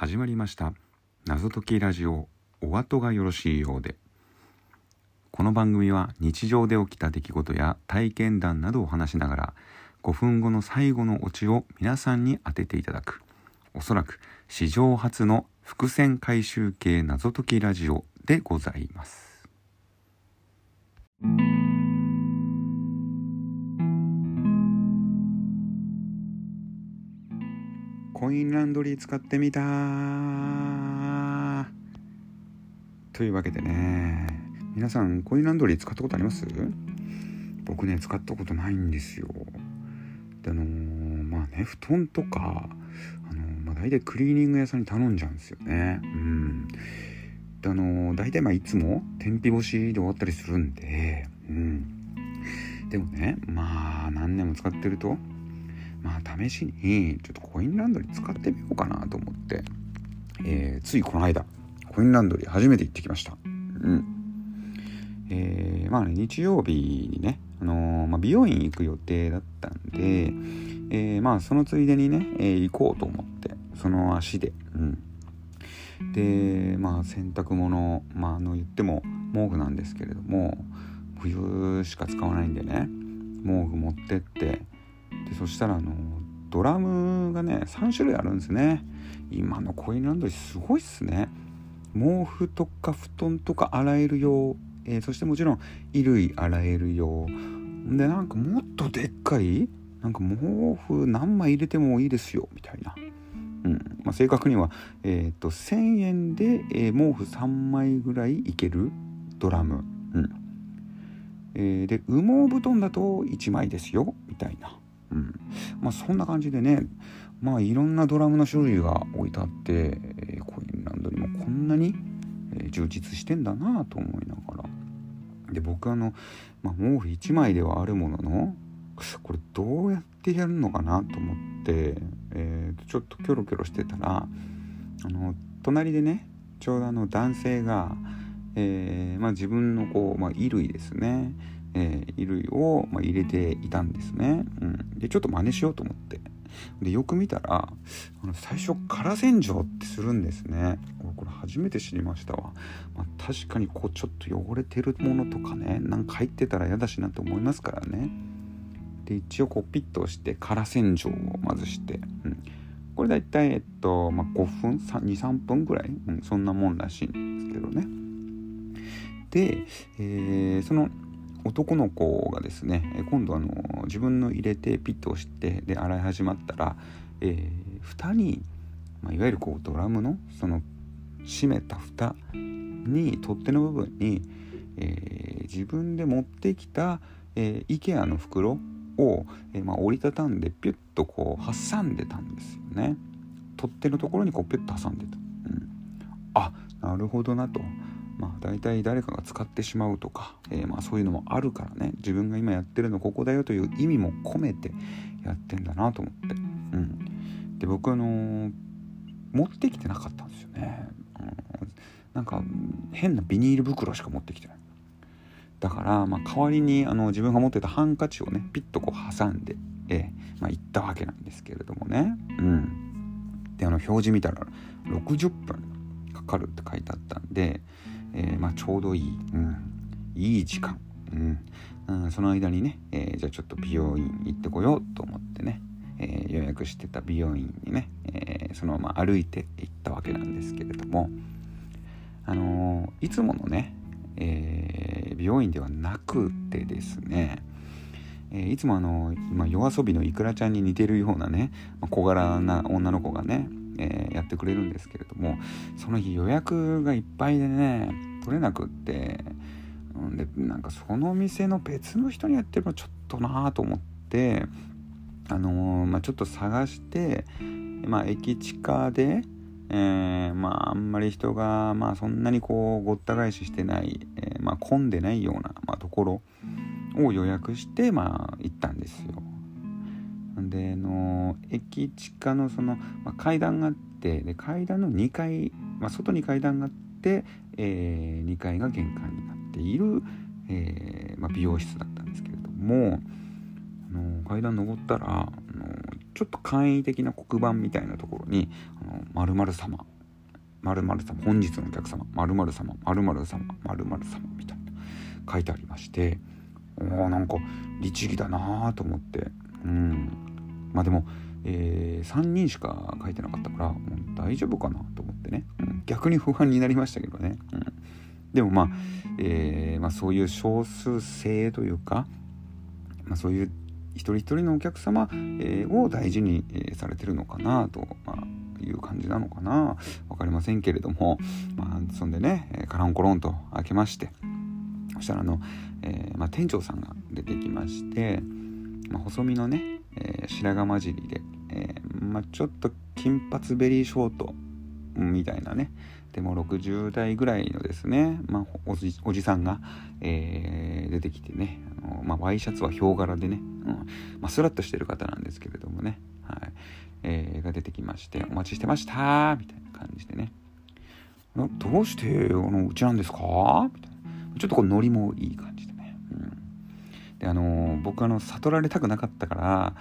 始まりました。謎解きラジオお後がよろしいようで。この番組は日常で起きた出来事や体験談などを話しながら5分後の最後のオチを皆さんに当てていただく。おそらく史上初の伏線回収系謎解きラジオでございます。コインランドリー使ってみたというわけでね皆さんコインランドリー使ったことあります？僕ね使ったことないんですよ。であのー、まあね布団とかあのー、まあ、大体クリーニング屋さんに頼んじゃうんですよね。うん。であのー、大体まあいつも天日干しで終わったりするんで。うん。でもねまあ何年も使ってるとまあ試しにちょっとコインランドリー使ってみようかなと思って、えー、ついこの間コインランドリー初めて行ってきました。うん。えー、まあね日曜日にね、あのー、まあ、美容院行く予定だったんで、えー、まあそのついでにね、え行こうと思ってその足で。うん。でまあ洗濯物まああの言っても毛布なんですけれども冬しか使わないんでね毛布持ってってでそしたらあのドラムがね3種類あるんですね。今のコインランドリーすごいっすね。毛布とか布団とか洗える用、えー、そしてもちろん衣類洗える用。でなんかもっとでっかいなんか毛布何枚入れてもいいですよみたいな、うん。まあ、正確には、えーと、1,000円で、えー、毛布3枚ぐらいいけるドラム、うん。えー、で羽毛布団だと1枚ですよみたいな。うん、まあそんな感じでねまあいろんなドラムの種類が置いてあって、えー、コインランドリーもこんなに、えー、充実してんだなと思いながら。で僕あの、まあ、毛布1枚ではあるもののこれどうやってやるのかなと思って、えー、ちょっとキョロキョロしてたらあの隣でねちょうどあの男性が、えーまあ、自分のこう、まあ、衣類ですね。えー、衣類を、まあ、入れていたんですね、うん、でちょっと真似しようと思って。でよく見たらあの最初空洗浄ってするんですね。これ初めて知りましたわ、まあ、確かにこうちょっと汚れてるものとかねなんか入ってたら嫌だしなと思いますからね。で一応こうピッと押して空洗浄をまずして、うん、これ大体えっと、まあ、5分23分ぐらい、うん、そんなもんらしいんですけどね。で、えー、その男の子がですね今度あの自分の入れてピッと押してで洗い始まったら、えー、蓋に、まあ、いわゆるこうドラムのその閉めた蓋に取っ手の部分に、えー、自分で持ってきた、えー、IKEA の袋を、えーまあ、折りたたんでピュッとこう挟んでたんですよね。取っ手のところにこうピュッと挟んでた、うん、あなるほどなと。まあ、大体誰かが使ってしまうとか、えー、まあそういうのもあるからね。自分が今やってるのここだよという意味も込めてやってんだなと思って、うん、で僕あのー、持ってきてなかったんですよね、うん、なんか変なビニール袋しか持ってきてない。だから、まあ、代わりにあの自分が持ってたハンカチをねピッとこう挟んで、えーまあ、行ったわけなんですけれどもね。うん。であの表示見たら60分かかるって書いてあったんでえー、まあ、ちょうどいい、うん、いい時間、うん、うん、その間にね、えー、じゃあちょっと美容院行ってこようと思ってね、え予約してた美容院にね、えそのまま歩いて行ったわけなんですけれども。あのいつものね、え美容院ではなくてですねえいつもあの今夜遊びのいくらちゃんに似てるようなね小柄な女の子がね、ってくれるんですけれどもその日予約がいっぱいでね取れなくって、うん、でなんかその店の別の人にやってるのちょっとなあと思ってあのー、まあ、ちょっと探して、まあ、駅地下で、えー、まああんまり人が、まあ、そんなにこうごった返ししてない、えー、まあ、混んでないような、ま、ところを予約して、まあ、行ったんですよ。での駅地下のその、まあ、階段があってで階段の2階、まあ、外に階段があって、えー、2階が玄関になっている、えーまあ、美容室だったんですけれどもあの階段登ったらあのちょっと簡易的な黒板みたいなところに「あの〇〇様」「〇〇様」本日のお客様「〇〇様」「〇〇様」「〇〇様」みたいな書いてありましておなんか律儀だなと思ってうん。まあでも、えー、3人しか書いてなかったからもう大丈夫かなと思ってね、うん、逆に不安になりましたけどね、うん、でもまあ、えーまあ、そういう少数制というか、まあ、そういう一人一人のお客様、えー、を大事に、え、されてるのかなと、まあ、いう感じなのかな。分かりませんけれども、まあ、そんでねカランコロンと開けましてそしたらあの、えーまあ、店長さんが出てきまして、まあ、細身のね、えー、白髪混じりで、えーまあ、ちょっと金髪ベリーショートみたいなね。でも60代ぐらいのですね、まあ、おじおじさんが、えー、出てきてね。あの、まあ、ワイシャツはヒョウ柄でね、うん。まあ、スラッとしてる方なんですけれどもね、はい。えー、が出てきまして「お待ちしてました」みたいな感じでね「どうしてあのうちなんですか?」みたいな。ちょっとこうノリもいい感じでね、うん、であの僕あの悟られたくなかったから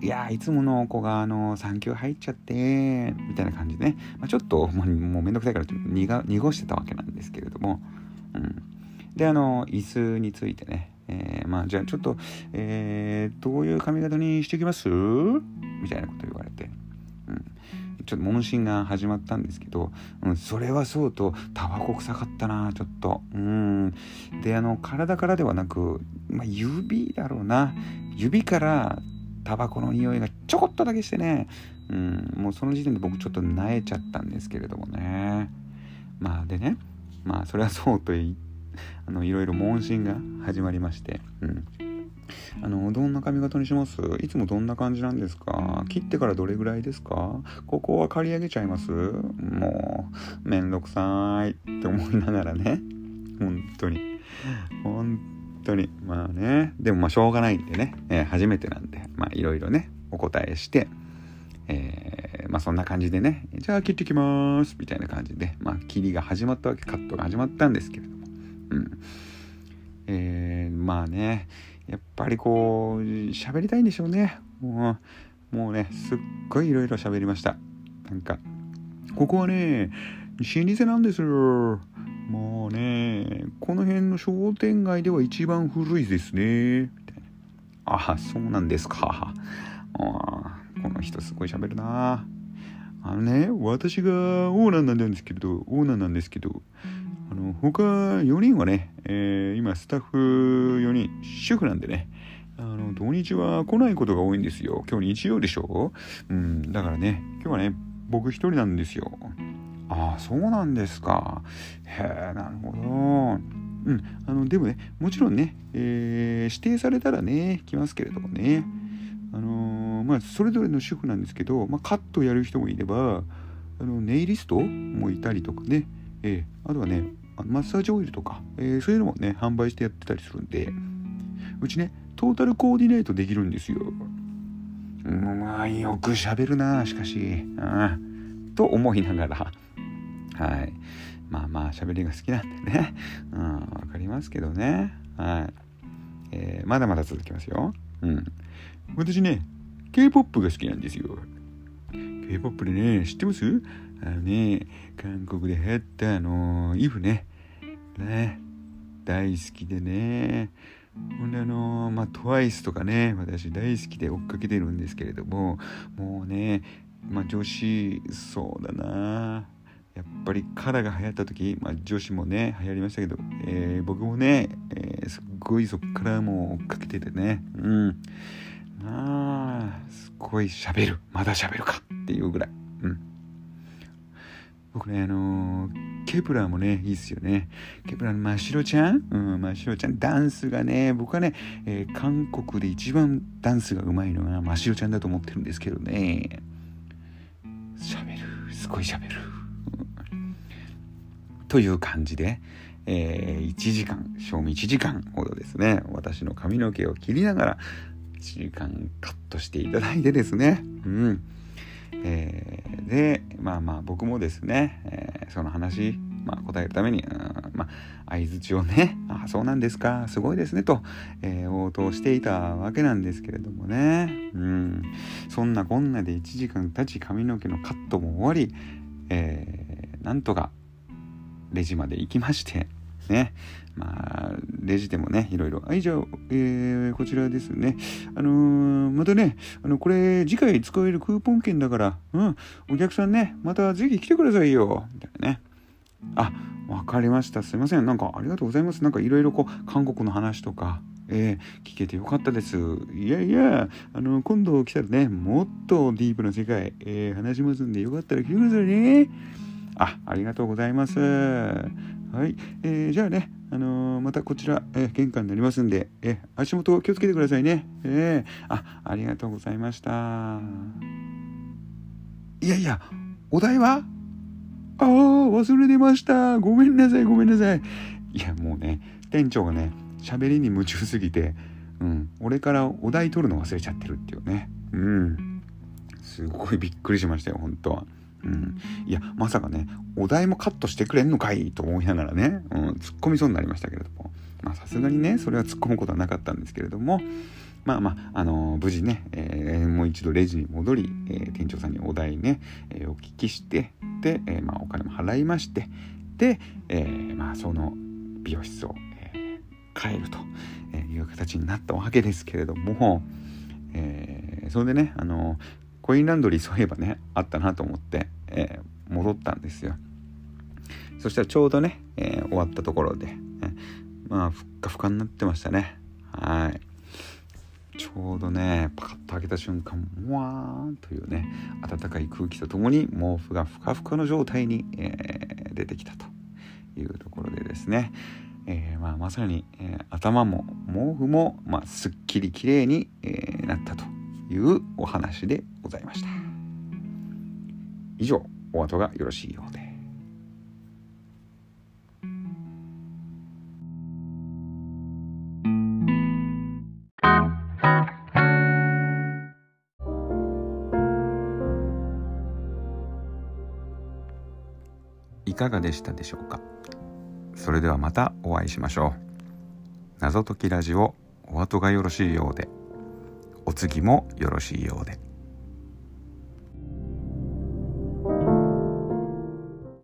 いやいつもの子があの産休入っちゃってみたいな感じでね、まあ、ちょっともうもうめんどくさいから濁濁してたわけなんですけれども、うん、であの椅子についてね、えー、まあじゃあちょっと、えー、どういう髪型にしていきます？みたいなこと言われて、うん、ちょっと問診が始まったんですけど、うん、それはそうとタバコ臭かったなちょっと。うん。であの体からではなく、まあ、指だろうな。指からタバコの匂いがちょこっとだけしてね、うん、もうその時点で僕ちょっと萎えちゃったんですけれどもね。まあでね。まあそれはそうといあのいろいろ問診が始まりまして、うん、あのどんな髪型にします？いつもどんな感じなんですか？切ってからどれぐらいですか？ここは刈り上げちゃいます？もうめんどくさいって思いながらね。本当に。本当に。まあね。でもまあしょうがないんでね、えー、初めてなんで。まあいろいろね。お答えして。えー、まあそんな感じでね。じゃあ切ってきます。みたいな感じで。まあ切りが始まったわけカットが始まったんですけれども。うん。えー、まあねやっぱりこう喋りたいんでしょうね。もうもうねすっごいいろいろ喋りました。なんかここはね老舗なんですよ。もうねこの辺の商店街では一番古いですね。ああそうなんですか。あこの人すごい喋るな。あのね私がオーナーなんですけどオーナーなんですけどあの他4人はね、えー、今スタッフ4人主婦なんでねあの土日は来ないことが多いんですよ。今日日曜でしょ？うんだからね今日はね僕一人なんですよ。ああそうなんですか。へえなるほど。うんあのでもねもちろんね、えー、指定されたらね来ますけれどもね。あのー、まあそれぞれの主婦なんですけど、まあ、カットやる人もいればあのネイリストもいたりとかね、えー、あとはねマッサージオイルとか、えー、そういうのもね販売してやってたりするんでうちねトータルコーディネートできるんですよ。うまあよく喋るなしかし。あと思いながらはい。まあまあ、喋りが好きなんでね。うん、わかりますけどね。はい。えー、まだまだ続きますよ。うん。私ね、K-POP が好きなんですよ。K-POP でね、知ってます？あのね、韓国で流行ったあの、イフね。ね。大好きでね。ほんであのまあ TWICE とかね私大好きで追っかけてるんですけれどももうねまあ女子そうだなやっぱりカラが流行った時、まあ、女子もね流行りましたけど、えー、僕もね、えー、すっごいそっからもう追っかけててねうんまあすごい喋るまだ喋るかっていうぐらいうん僕ねあのー、 Kep1er もねいいっすよね。 Kep1er のマシロちゃん？うんマシロちゃん。ダンスがね僕はね、えー、韓国で一番ダンスがうまいのはマシロちゃんだと思ってるんですけどね。喋る。すごい喋る。という感じで、えー、1時間正味1時間ほどですね。私の髪の毛を切りながら1時間カットしていただいてですね。うん。えー、でまあまあ僕もですね、えー、その話まあ、答えるために、まあ、相づちをね「あそうなんですかすごいですね」と、えー、応答していたわけなんですけれどもね、うん、そんなこんなで1時間経ち髪の毛のカットも終わり、えー、なんとかレジまで行きましてね。まあレジでもねいろいろ。はいじゃあ、えー、こちらですね。あのー、またねあのこれ次回使えるクーポン券だからうんお客さんねまたぜひ来てくださいよ。みたいなね。あわかりました。すいません。なんかありがとうございます。なんかいろいろこう韓国の話とかえー、聞けてよかったです。いやいや、あの、今度来たらね、もっとディープな世界、えー、話しますんで、よかったら来てくださいね。あ、ありがとうございます。はい、えー、じゃあね、あのー、またこちら、えー、玄関になりますんで、えー、足元気をつけてくださいね。えー、あ、ありがとうございました。いやいや、お題は？ああ、忘れてました。ごめんなさい、ごめんなさい。いや、もうね、店長がね、喋りに夢中すぎて、うん、俺からお題取るの忘れちゃってるっていうね。うん。すごいびっくりしましたよ、本当は。うん、いやまさかねお題もカットしてくれんのかいと思いながらね、うん、突っ込みそうになりましたけれども。さすがにねそれは突っ込むことはなかったんですけれどもまあまあ、あのー、無事ね、えー、もう一度レジに戻り、えー、店長さんにお題ね、えお聞きしてで、えまあ、お金も払いましてで、えまあ、その美容室を、え帰るという形になったわけですけれども、えそれでね、あのコインランドリーそういえばねあったなと思って、えー、戻ったんですよ。そしたらちょうどね、えー、終わったところで、まあふっかふかになってましたね。はい。ちょうどねパカッと開けた瞬間もわーんというね暖かい空気とともに毛布がふかふかの状態に、えー、出てきたと。いうところでですね、えー、まあ、まさに、えー、頭も毛布も、まあ、すっきりきれいに、えなったというお話でございました。以上お後がよろしいようで。いかがでしたでしょうか？それではまたお会いしましょう。謎解きラジオお後がよろしいようで。お次もよろしいようで。